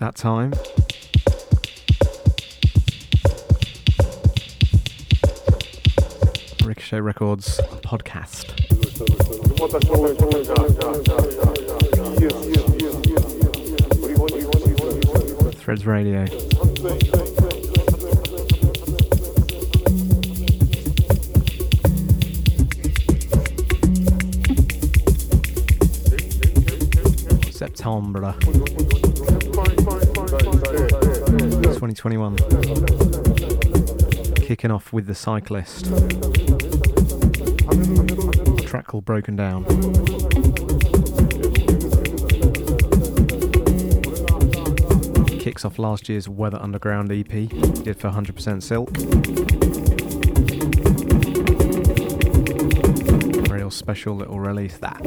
that time. Ricochet Records podcast. Threads Radio. September 2021. Kicking off with The Cyclist. Track called Broken Down. Kicks off last year's Weather Underground EP, did for 100% Silk. Real special little release that.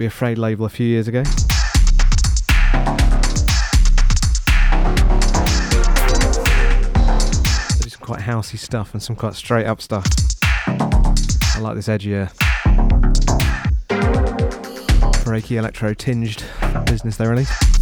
Be Afraid label a few years ago. They some quite housey stuff and some quite straight up stuff. I like this edgier, breaky electro tinged business they release.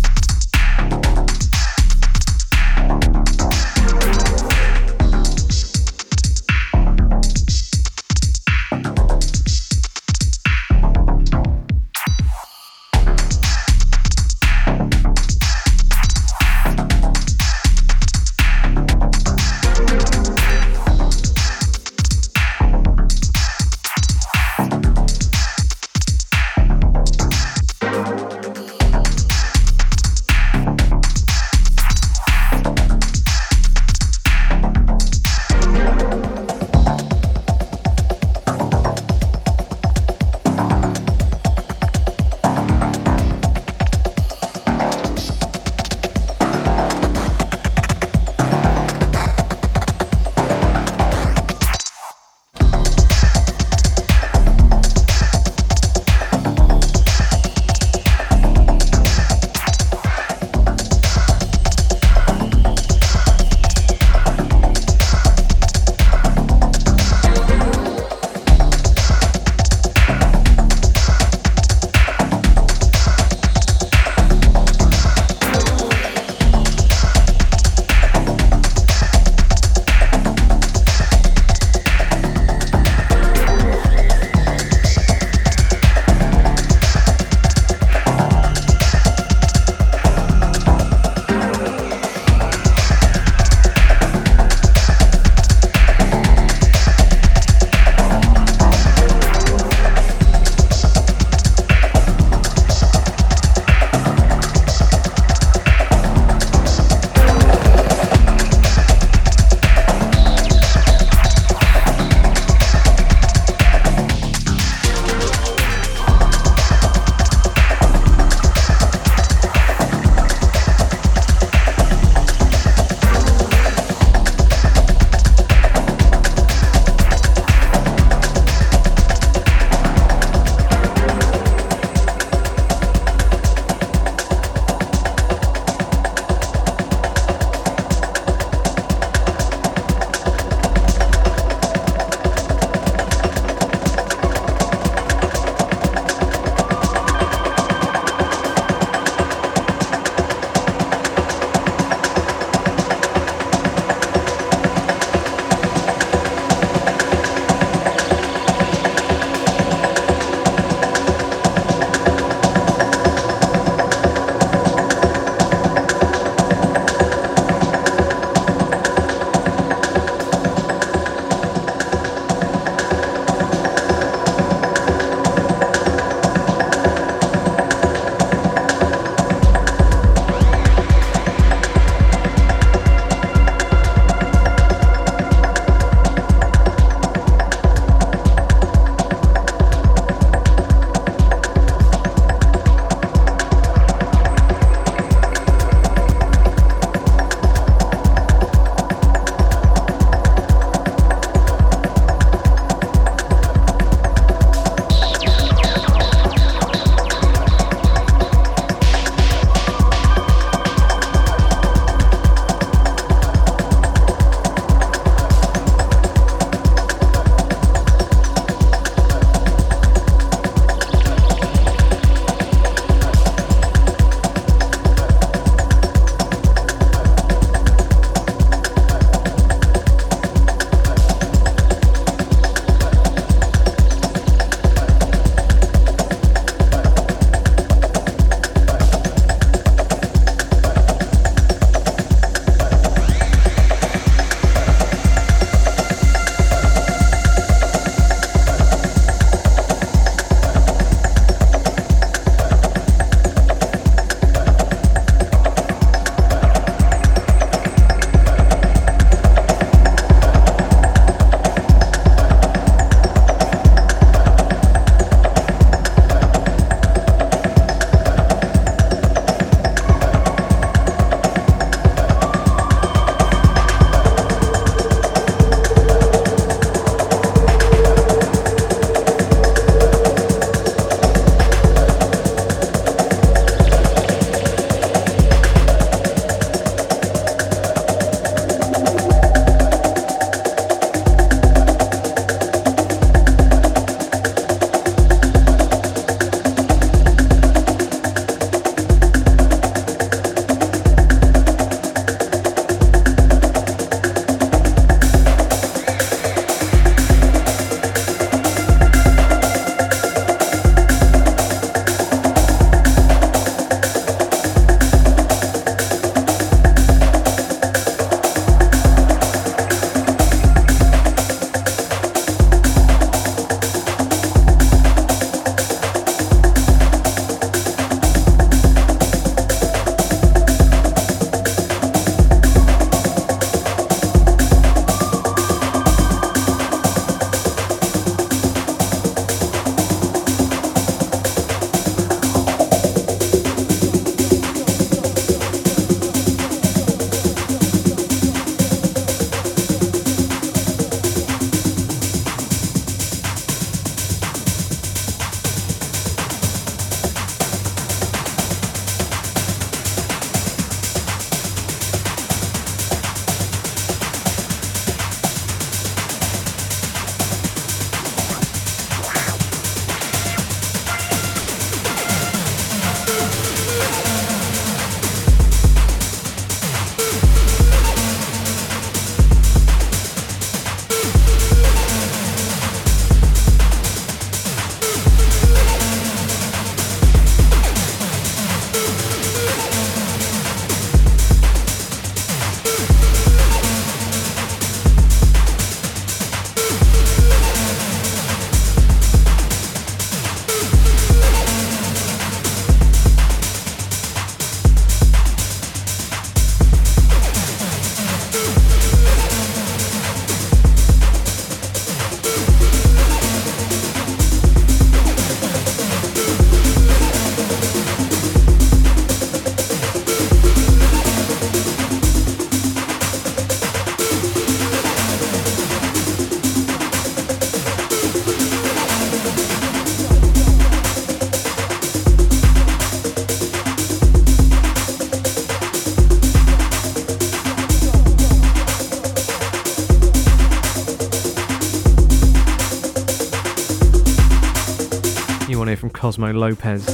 Cosmo Lopez.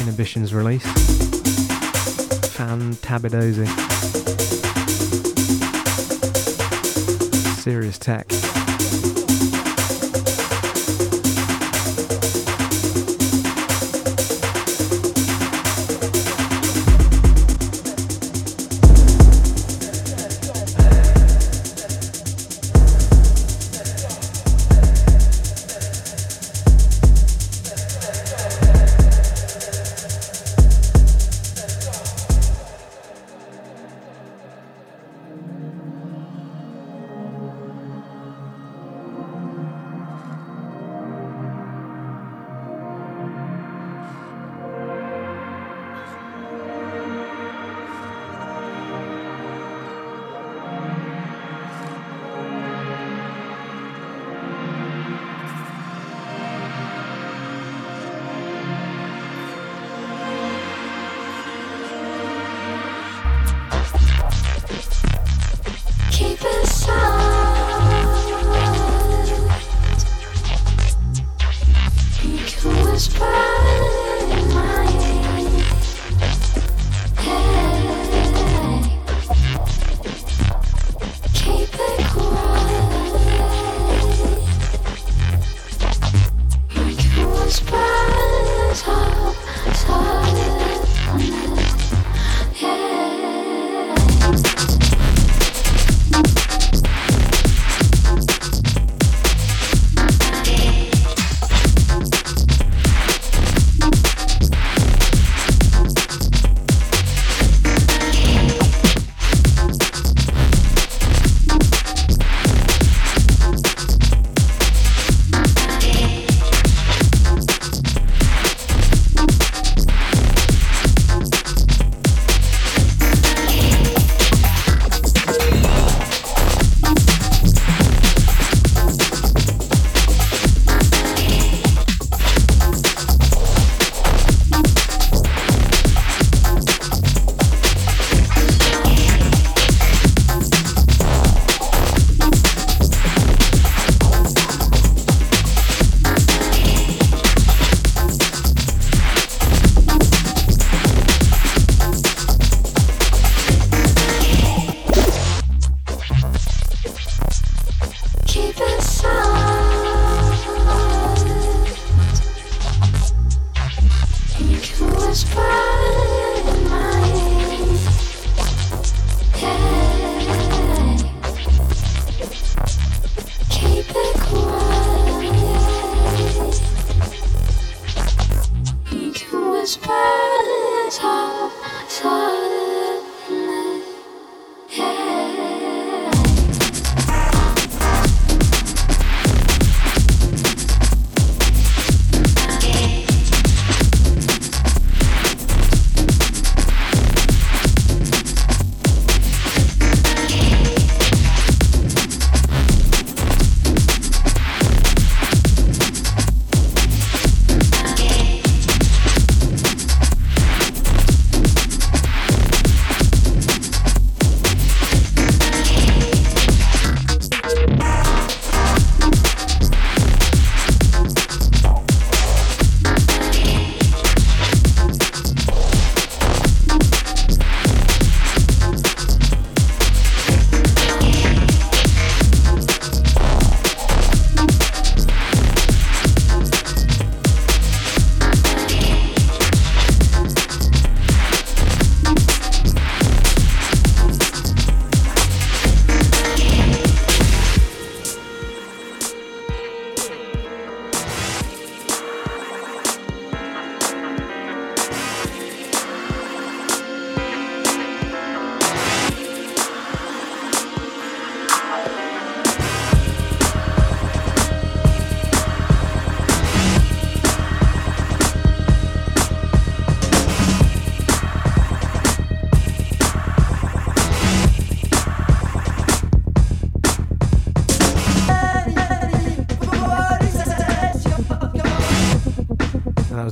Inhibitions release. Fantabidosi. Serious tech.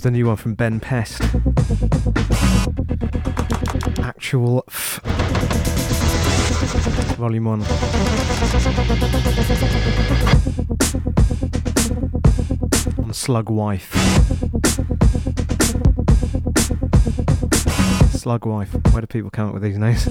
The new one from Ben Pest. Actual f. Volume 1. On Slug Wife. Slug Wife. Where do people come up with these names?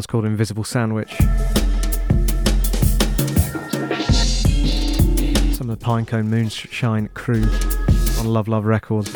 Called Invisible Sandwich. Some of the Pinecone Moonshine crew on Love Love Records.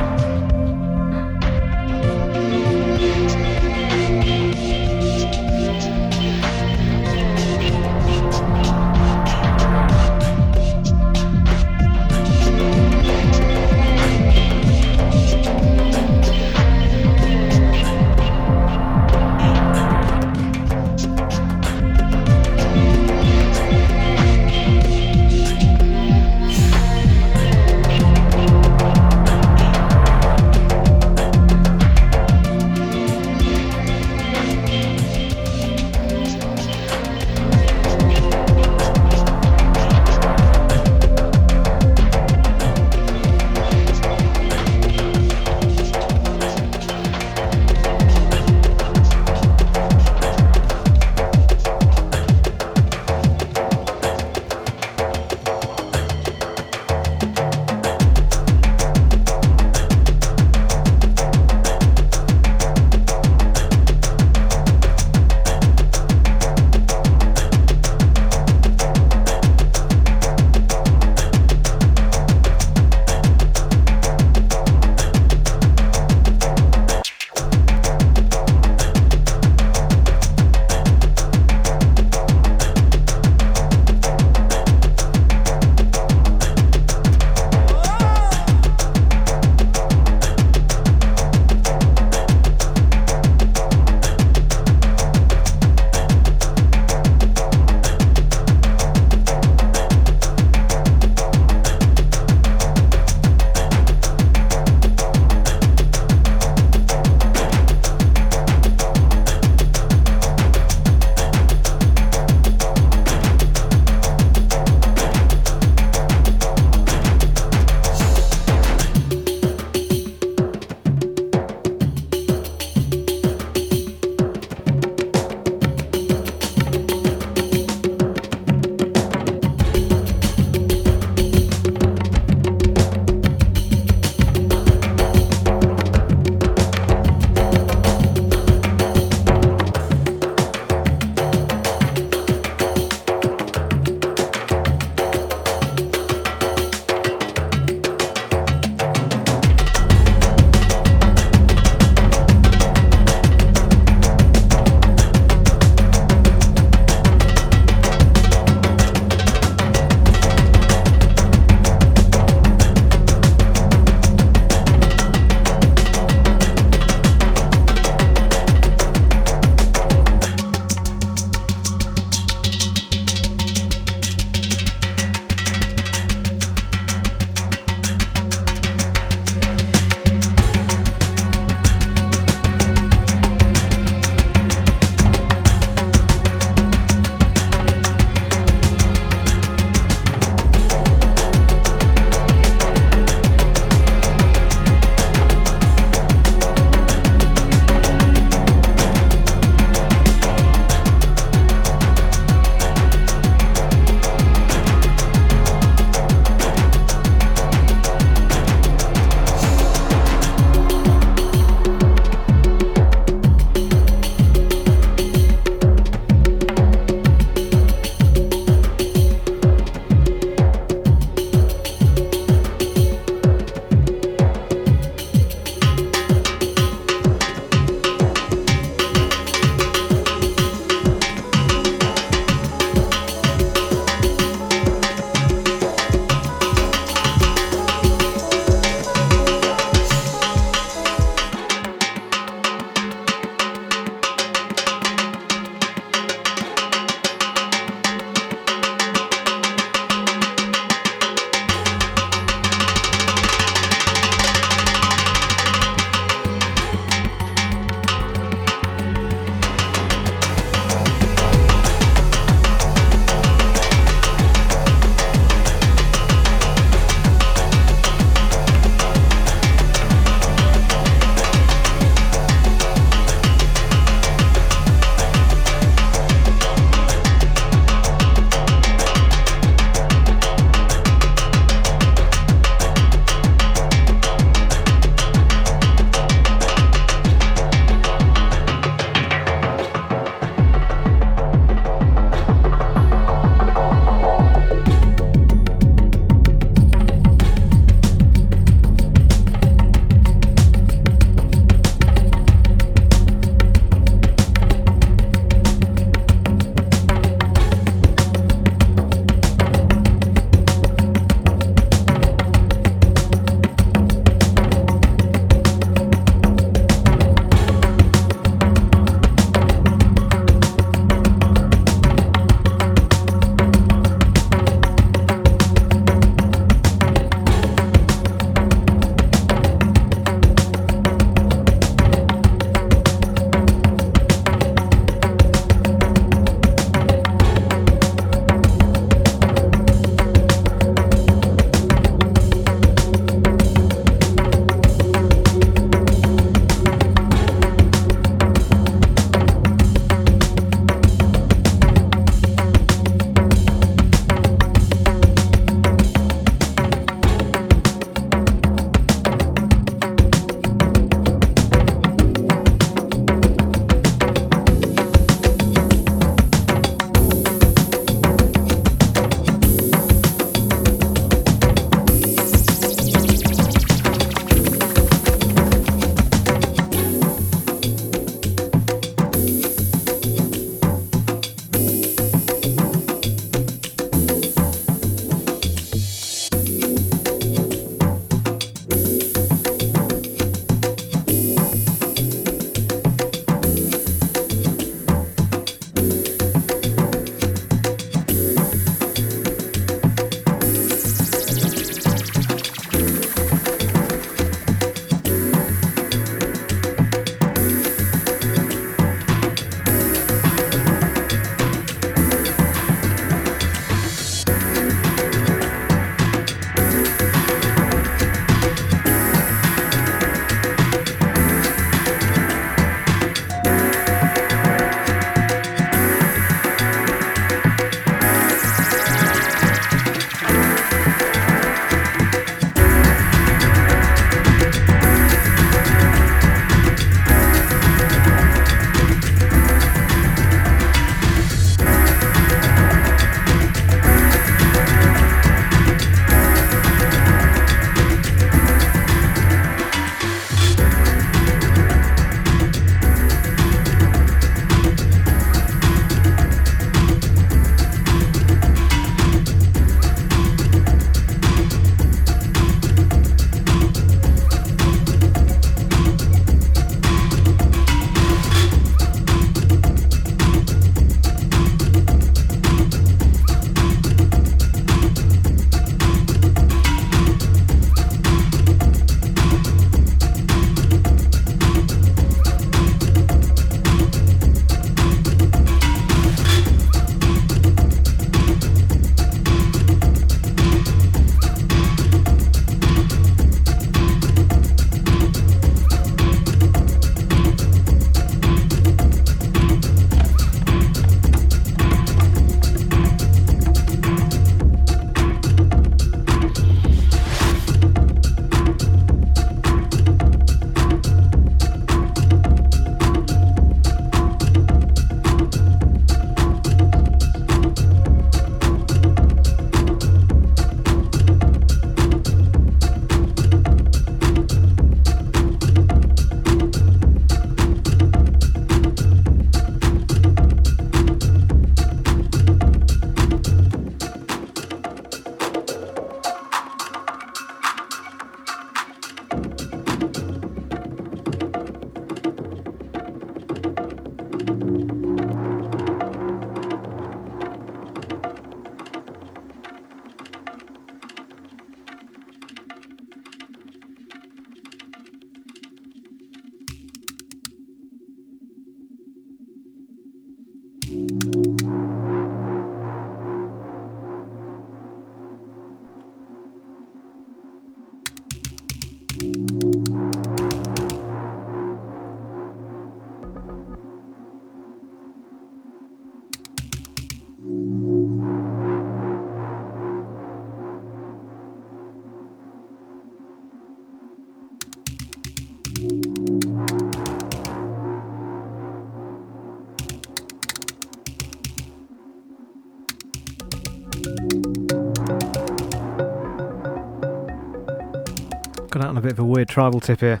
Bit of a weird tribal tip here.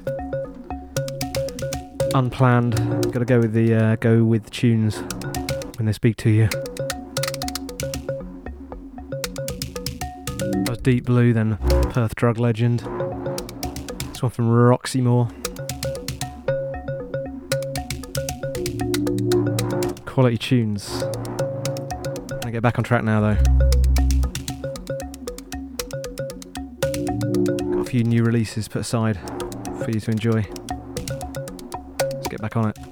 Unplanned. Got to go with the uh, go with tunes when they speak to you. That was Deep Blue, then Perth Drug Legend. This one from Roxy Moore. Quality tunes. I get back on track now though. Few new releases put aside for you to enjoy. Let's get back on it.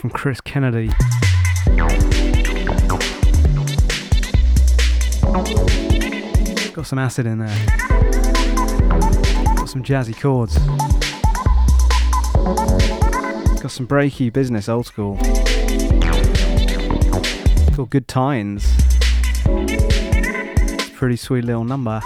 From Chris Kennedy. Got some acid in there. Got some jazzy chords. Got some breaky business, old school. Got good tines. Pretty sweet little number.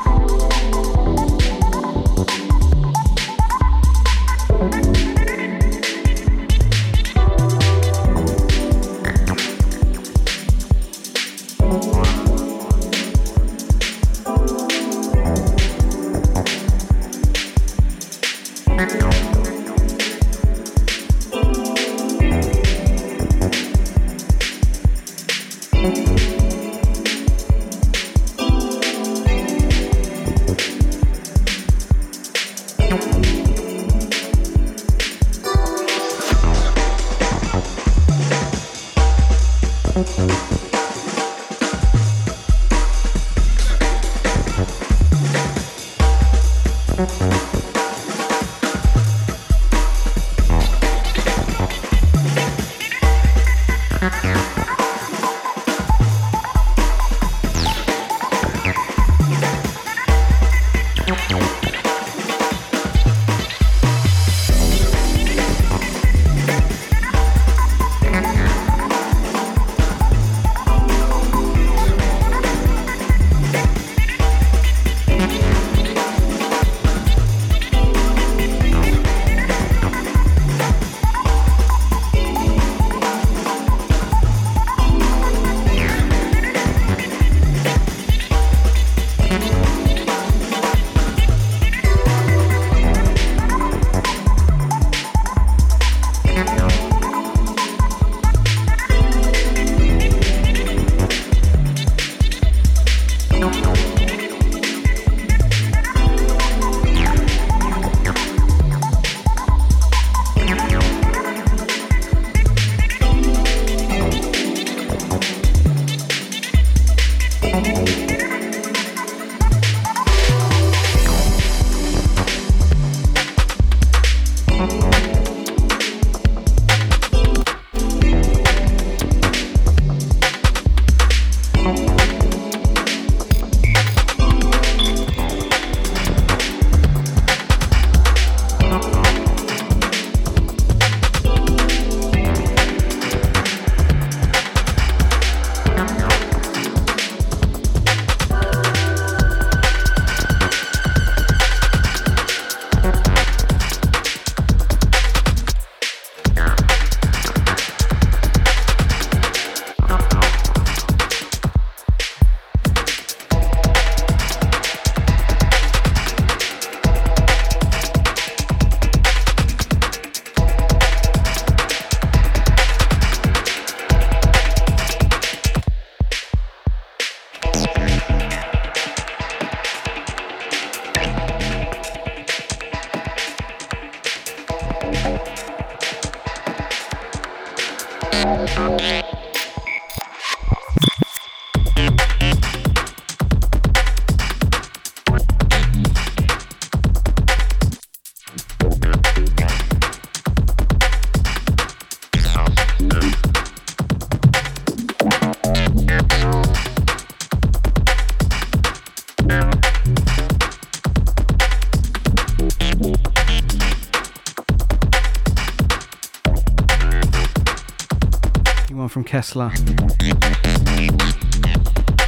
Kessler.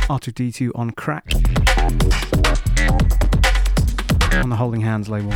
R2D2 on crack. On the Holding Hands label.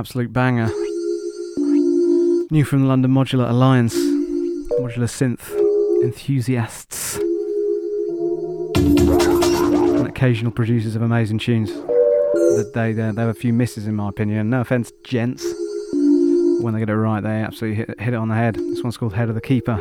Absolute banger. New from the London Modular Alliance, modular synth enthusiasts, and occasional producers of amazing tunes. They, they, have a few misses, in my opinion. No offense, gents. When they get it right, they absolutely hit, hit it on the head. This one's called Head of the Keeper.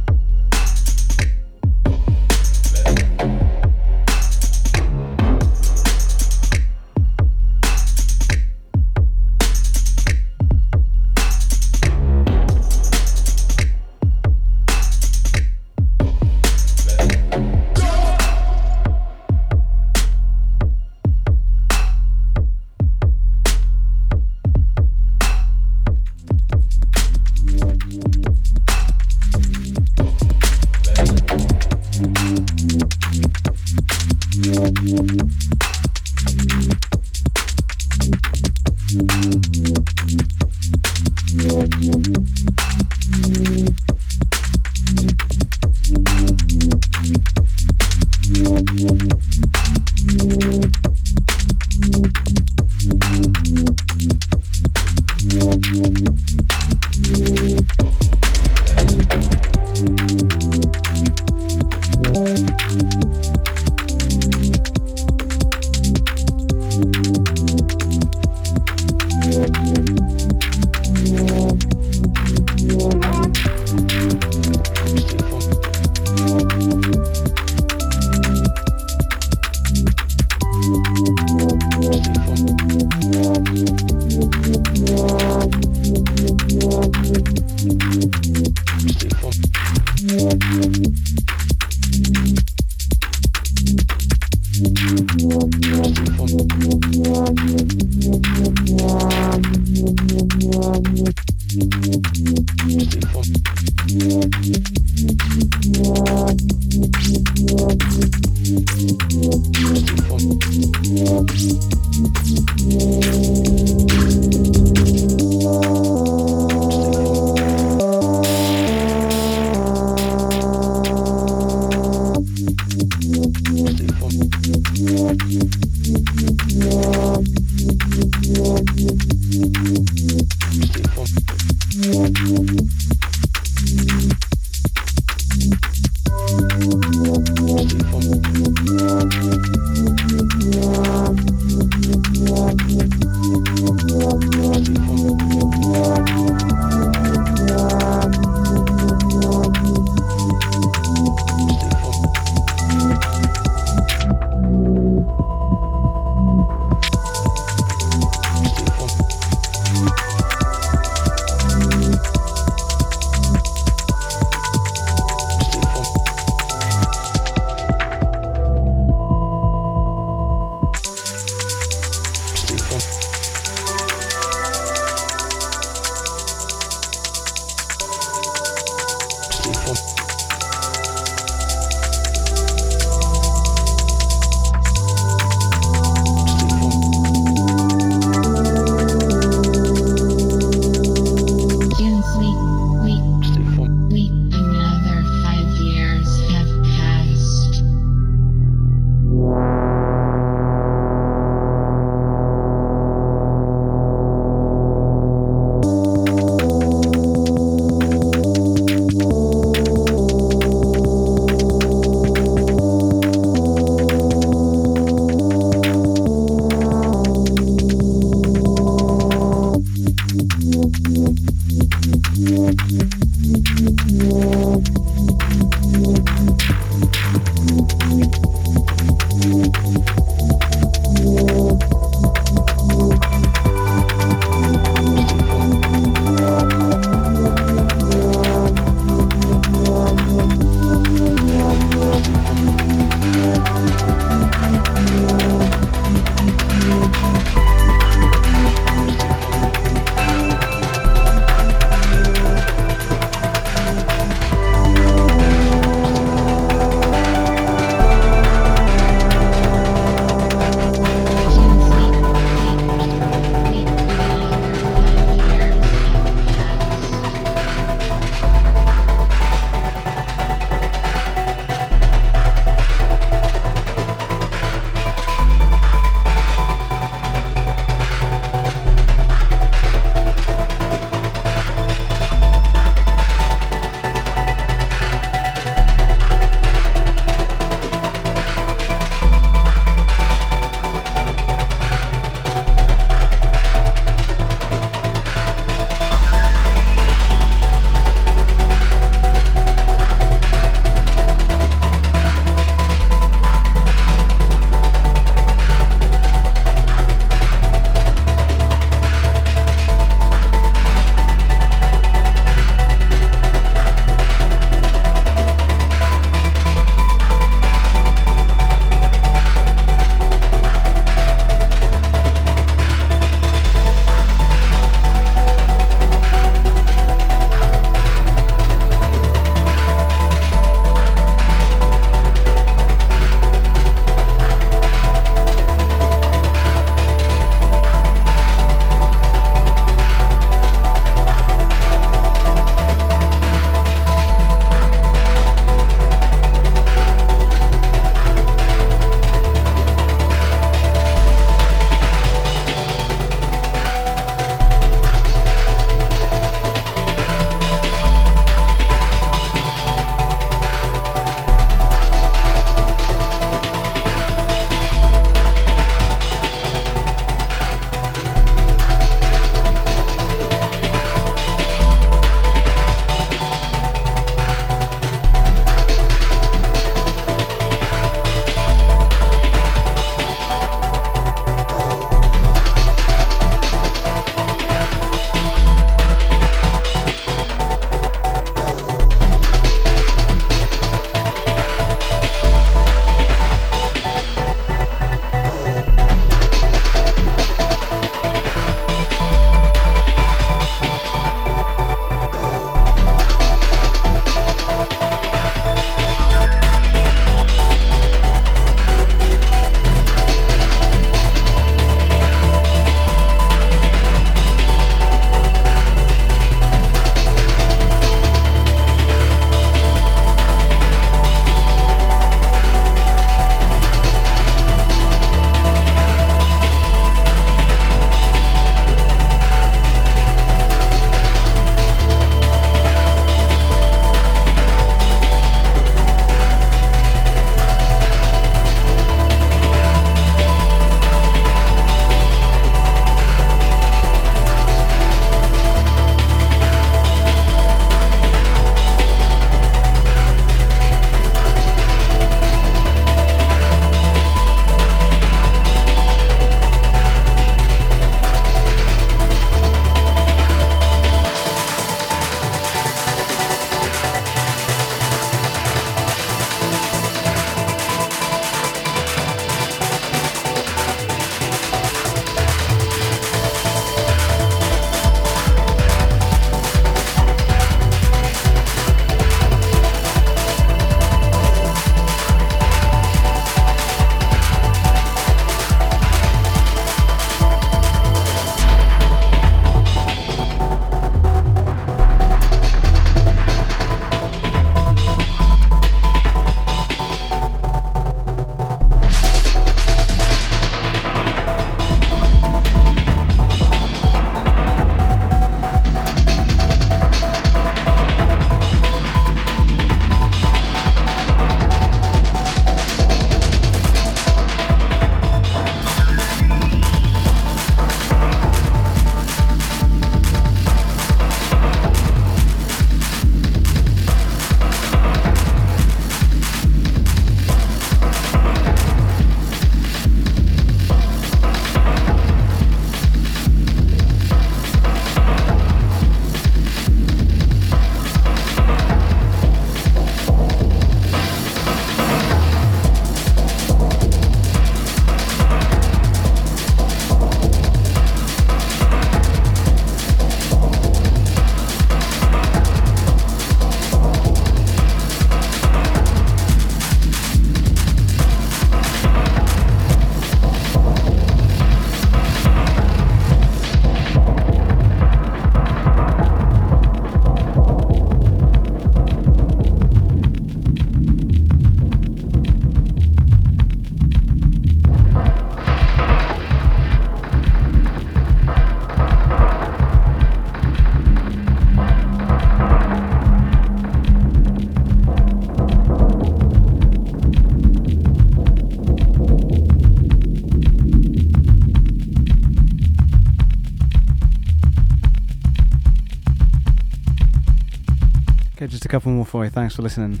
Couple more for you. Thanks for listening.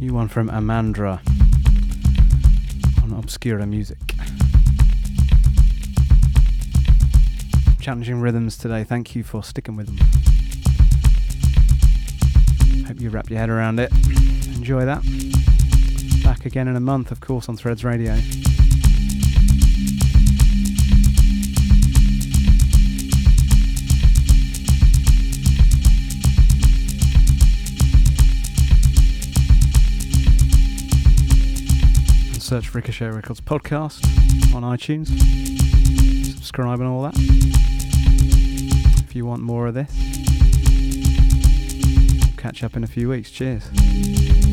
New one from Amandra on Obscura Music. Challenging rhythms today. Thank you for sticking with them. Hope you wrap your head around it. Enjoy that. Back again in a month, of course, on Threads Radio. Search Ricochet Records podcast on iTunes. Subscribe and all that. If you want more of this, catch up in a few weeks. Cheers.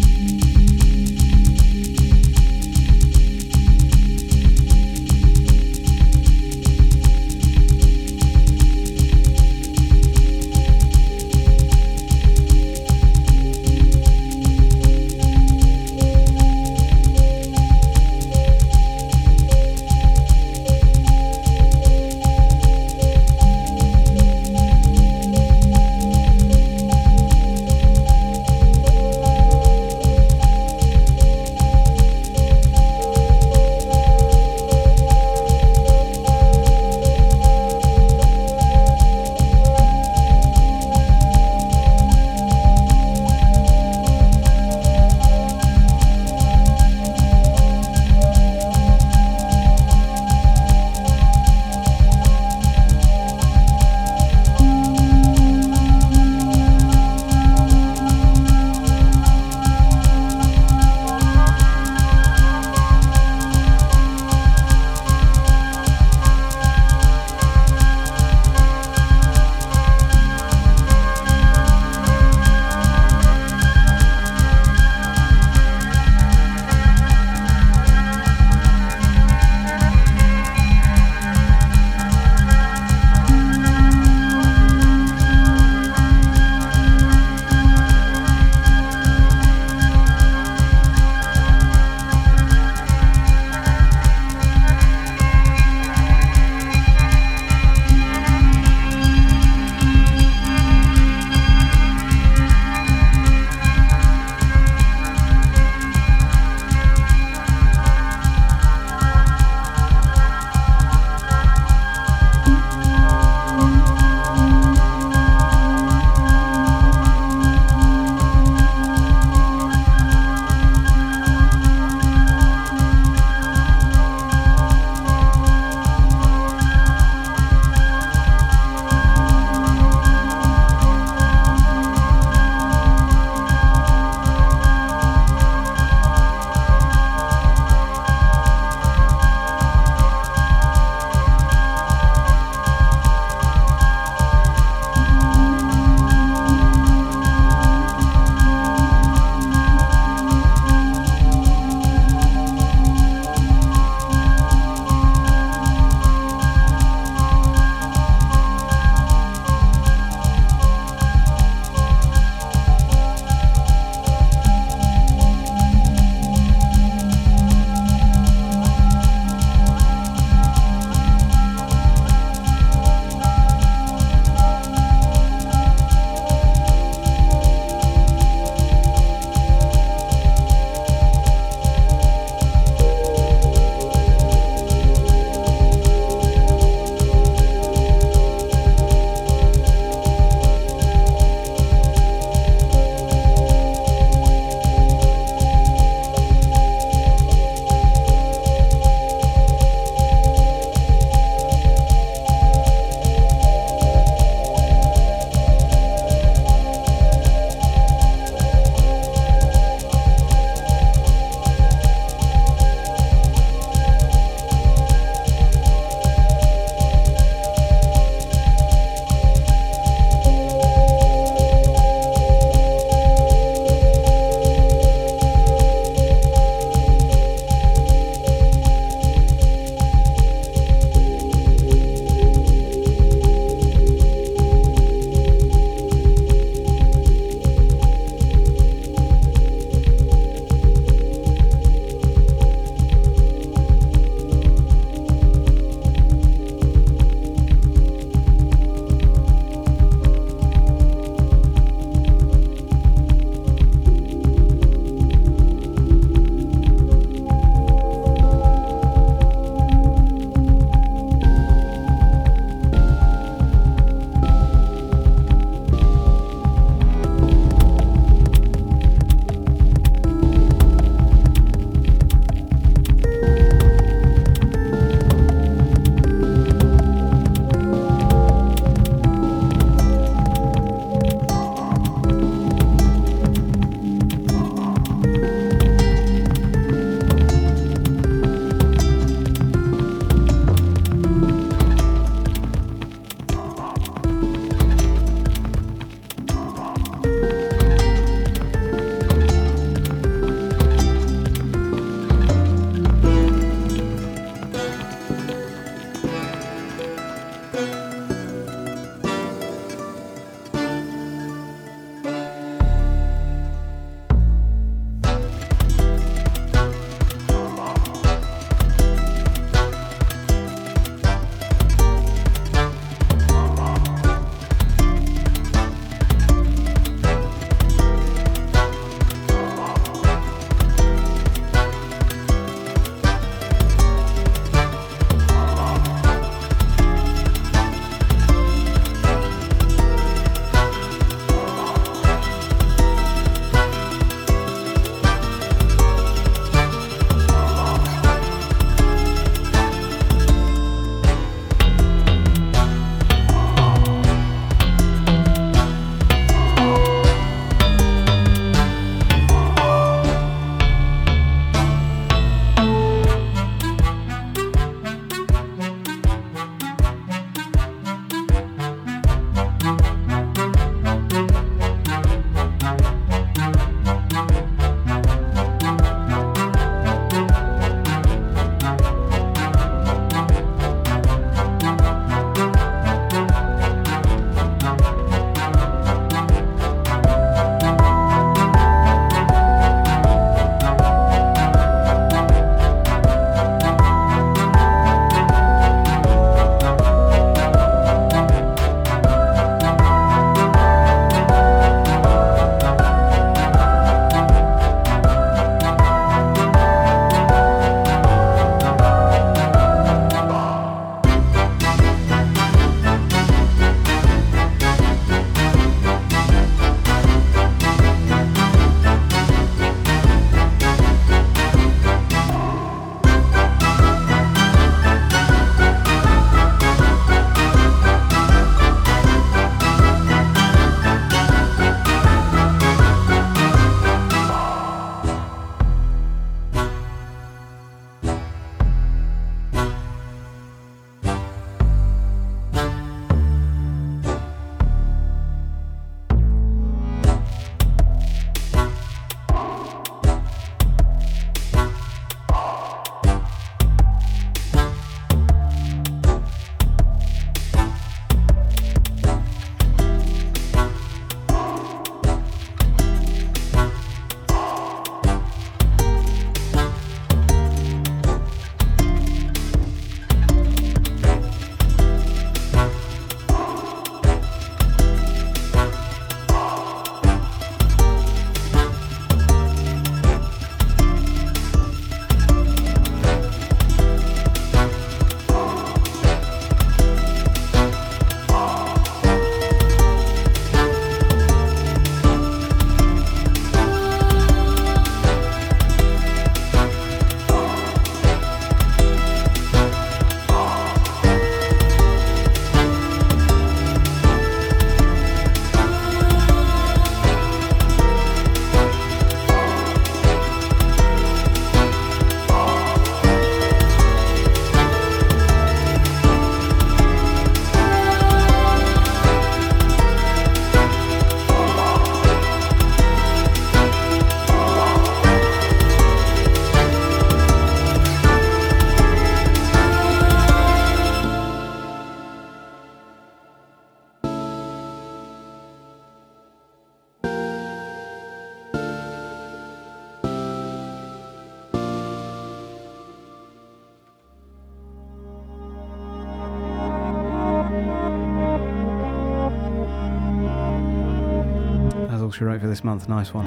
She wrote for this month. Nice one.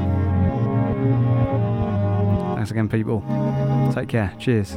Thanks again, people. Take care. Cheers.